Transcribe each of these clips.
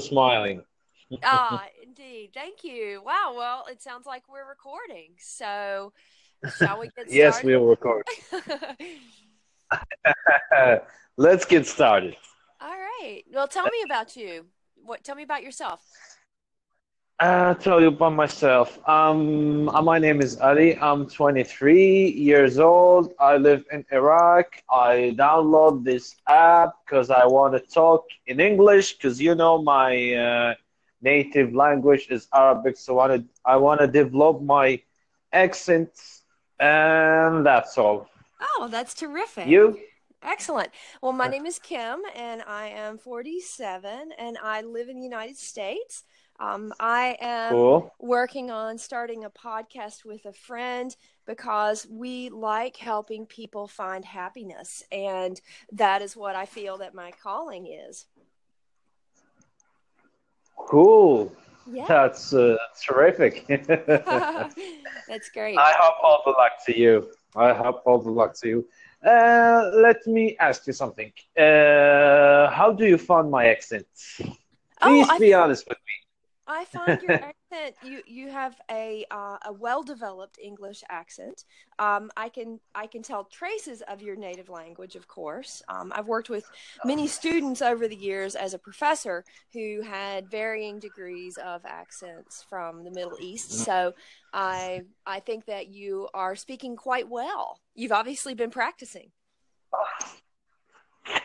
smiling. Ah, indeed. Thank you. Wow. Well, it sounds like we're recording. So, shall we get started? yes, we'll record. Let's get started. All right. Well, tell me about you. What? Tell me about yourself. I'll tell you about myself. Um, uh, my name is Ali. I'm 23 years old. I live in Iraq. I download this app because I want to talk in English because you know my uh, native language is Arabic. So I want to I want to develop my accent, and that's all. Oh, that's terrific. You? Excellent. Well, my name is Kim, and I am 47, and I live in the United States. Um, I am Cool. working on starting a podcast with a friend because we like helping people find happiness, and that is what I feel that my calling is. Cool. Yeah, That's uh, terrific. that's great. I hope all the luck to you. I hope all the luck to you. Uh, let me ask you something. Uh, how do you find my accent? Oh, Please I be honest with me. I find your accent. You you have a uh, a well developed English accent. Um, I can I can tell traces of your native language, of course. Um, I've worked with many students over the years as a professor who had varying degrees of accents from the Middle East. So I I think that you are speaking quite well. You've obviously been practicing.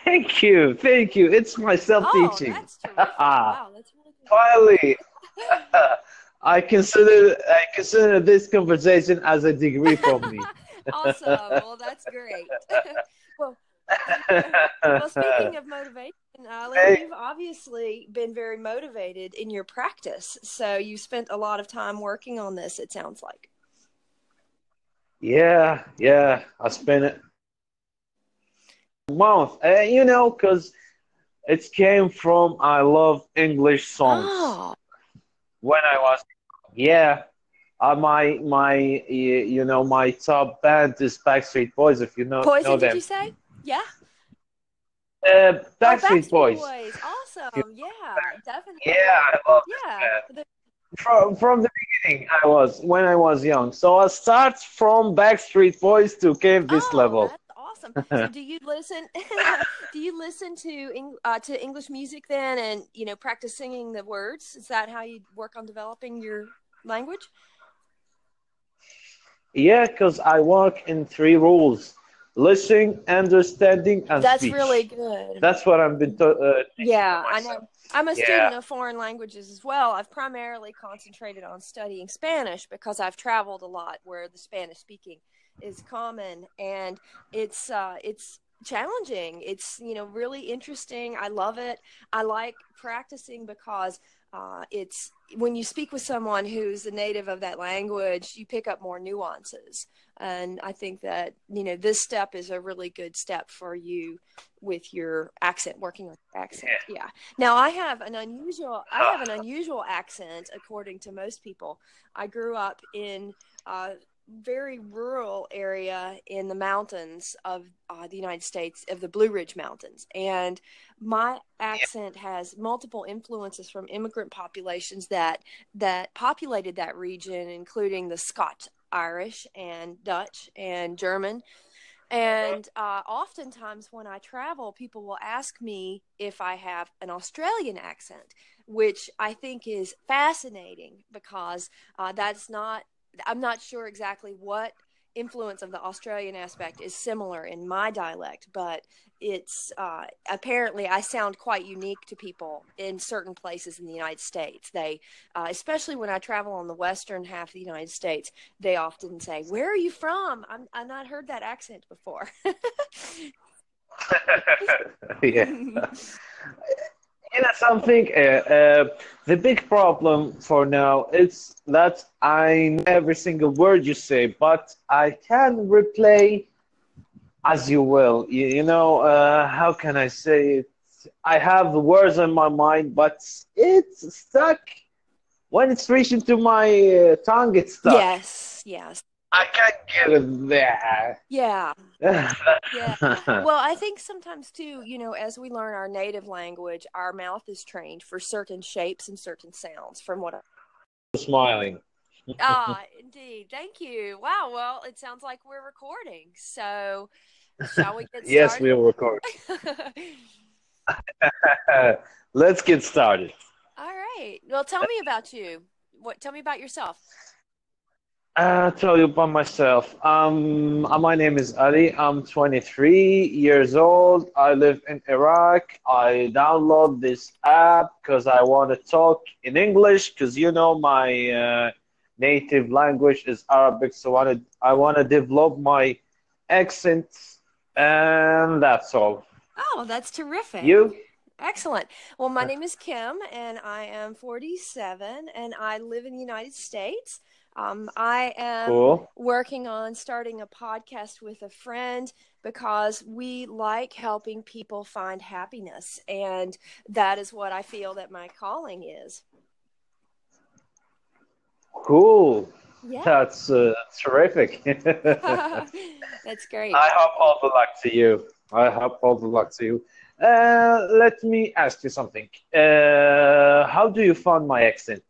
Thank you, thank you. It's my Oh, self-teaching. that's terrific! Wow, that's really. Finally, I consider I consider this conversation as a degree for me. awesome. Well, that's great. well, well, speaking of motivation, Larry, Hey. you've obviously been very motivated in your practice. So you spent a lot of time working on this. It sounds like. Yeah, yeah, I spent it a month. Uh, you know, because it came from I love English songs Oh, when I was yeah. Uh, my my you know my top band is Backstreet Boys if you know know poison? Did them. you say? Yeah. Uh, Oh, Backstreet Boys. Awesome. Yeah, definitely. Yeah, I love Yeah. From from the beginning I was when I was young. So I start from Backstreet Boys to cave this oh, level. Awesome. So do you listen? do you listen to uh, to English music then, and you know, practice singing the words? Is that how you work on developing your language? Yeah, because I work in three rules: listening, understanding, and That's speech. really good. That's what I've been. To- uh, Yeah, I know. I'm a Yeah. student of foreign languages as well. I've primarily concentrated on studying Spanish because I've traveled a lot where the Spanish speaking is common and it's uh it's challenging. It's, you know, really interesting. I love it. I like practicing because uh, it's when you speak with someone who's a native of that language, you pick up more nuances. And I think that, you know, this step is a really good step for you with your accent, working your accent. Yeah. Now I have an unusual I have an unusual accent according to most people. I grew up in a very rural area in the mountains of uh, the United States of the Blue Ridge Mountains. And my accent has multiple influences from immigrant populations that that populated that region including the Scotch Irish and Dutch and German. And uh, oftentimes, when I travel, people will ask me if I have an Australian accent, which I think is fascinating because uh, that's not, I'm not sure exactly what influence of the Australian aspect is similar in my dialect, but it's uh, apparently I sound quite unique to people in certain places in the United States. They, uh, especially when I travel on the western half of the United States, they often say, "Where are you from?" I'm I've not heard that accent before. yeah. Something? Uh, uh, the big problem for now is that I know every single word you say, but I can replay as you will. You, you know, uh, how can I say it? I have the words in my mind, but it's stuck. When it's reaching to my uh, tongue, it's stuck. yes, yes. I can't get it there. Yeah. yeah. Well, I think sometimes too, you know, as we learn our native language, our mouth is trained for certain shapes and certain sounds from what I Smiling. Ah, indeed. Thank you. Wow. Well, it sounds like we're recording. So, shall we get started? yes, we'll record. Let's get started. All right. Well, tell me about you. What? Tell me about yourself. I'll tell you about myself. Um, uh, my name is Ali. I'm 23 years old. I live in Iraq. I download this app because I want to talk in English because you know my uh, native language is Arabic, so I want to I want to develop my accent, and that's all. Oh, that's terrific. You? Excellent. Well, my name is Kim, and I am 47, and I live in the United States. Um, I am Cool. working on starting a podcast with a friend because we like helping people find happiness, and that is what I feel that my calling is. Cool. Yeah, That's uh, terrific. that's great. I hope all the luck to you. I hope all the luck to you. Uh, let me ask you something. Uh, how do you find my accent?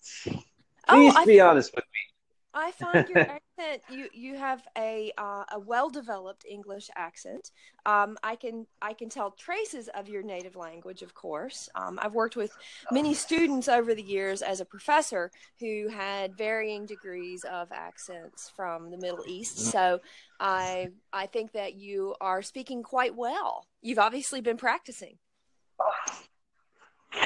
Oh, Please I be honest with me. I find your accent. You you have a uh, a well developed English accent. Um, I can I can tell traces of your native language, of course. Um, I've worked with many students over the years as a professor who had varying degrees of accents from the Middle East. So I I think that you are speaking quite well. You've obviously been practicing.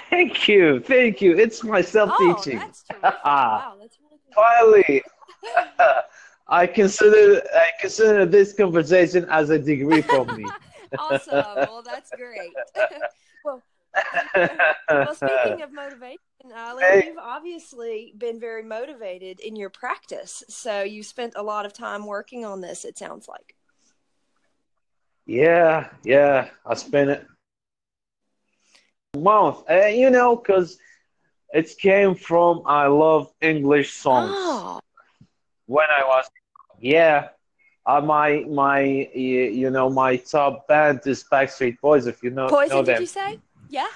Thank you, thank you. It's my Oh, self-teaching. that's terrific! Wow, that's. Finally, I consider I consider this conversation as a degree from me. awesome. Well, that's great. well, well, speaking of motivation, Larry, Hey. you've obviously been very motivated in your practice. So you spent a lot of time working on this. It sounds like. Yeah, yeah, I spent it a month. Uh, you know, because it came from I love English songs Oh, when I was yeah. Uh, my my you know my top band is Backstreet Boys if you know know poison? Did you say? Yeah.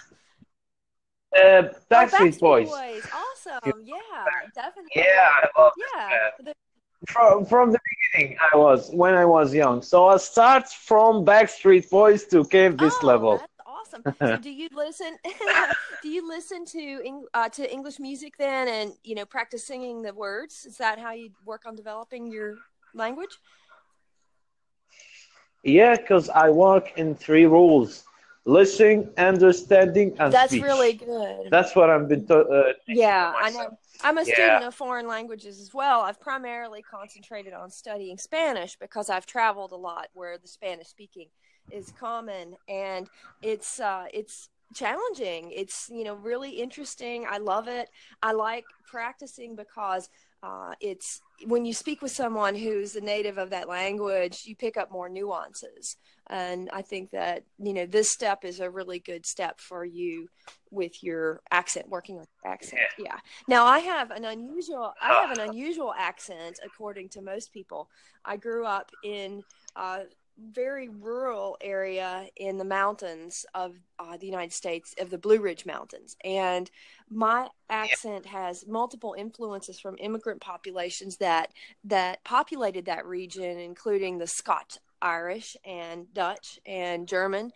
Uh, Oh, Backstreet Boys. Awesome. Yeah, definitely. Yeah, I love Yeah. The- from from the beginning I was when I was young. So I start from Backstreet Boys to came this oh, level. Awesome. So do you listen? do you listen to uh, to English music then, and you know, practice singing the words? Is that how you work on developing your language? Yeah, because I work in three rules: listening, understanding, and That's speech. really good. That's what I've been. To- uh, Yeah, I know. I'm a Yeah. student of foreign languages as well. I've primarily concentrated on studying Spanish because I've traveled a lot where the Spanish speaking is common and it's uh it's challenging. It's, you know, really interesting. I love it. I like practicing because uh it's when you speak with someone who's a native of that language, you pick up more nuances. And I think that, you know, this step is a really good step for you with your accent, working your accent. Yeah. Now I have an unusual I have an unusual accent according to most people. I grew up in a very rural area in the mountains of uh, the United States of the Blue Ridge Mountains. And my accent has multiple influences from immigrant populations that that populated that region including the Scotch Irish and Dutch and German.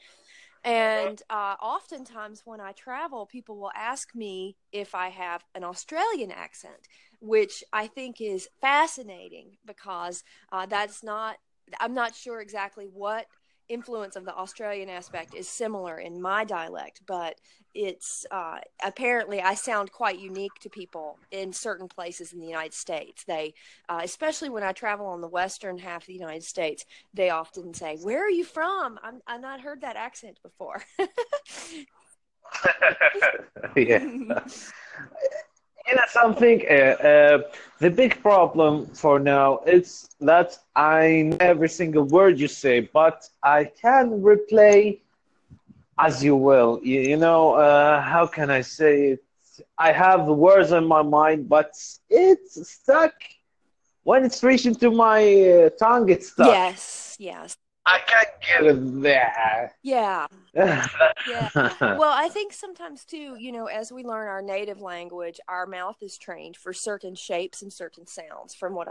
And uh, oftentimes, when I travel, people will ask me if I have an Australian accent, which I think is fascinating because uh, that's not, I'm not sure exactly what influence of the Australian aspect is similar in my dialect, but it's uh, apparently I sound quite unique to people in certain places in the United States. They, uh, especially when I travel on the western half of the United States, they often say, "Where are you from?" I'm I've not heard that accent before. yeah. You know something? Uh, uh, the big problem for now is that I know every single word you say, but I can replay as you will. You, you know, uh, how can I say it? I have the words in my mind, but it's stuck when it's reaching to my uh, tongue, it's stuck. Yes, yes. I can't get it there. Yeah. yeah. Well, I think sometimes too, you know, as we learn our native language, our mouth is trained for certain shapes and certain sounds from what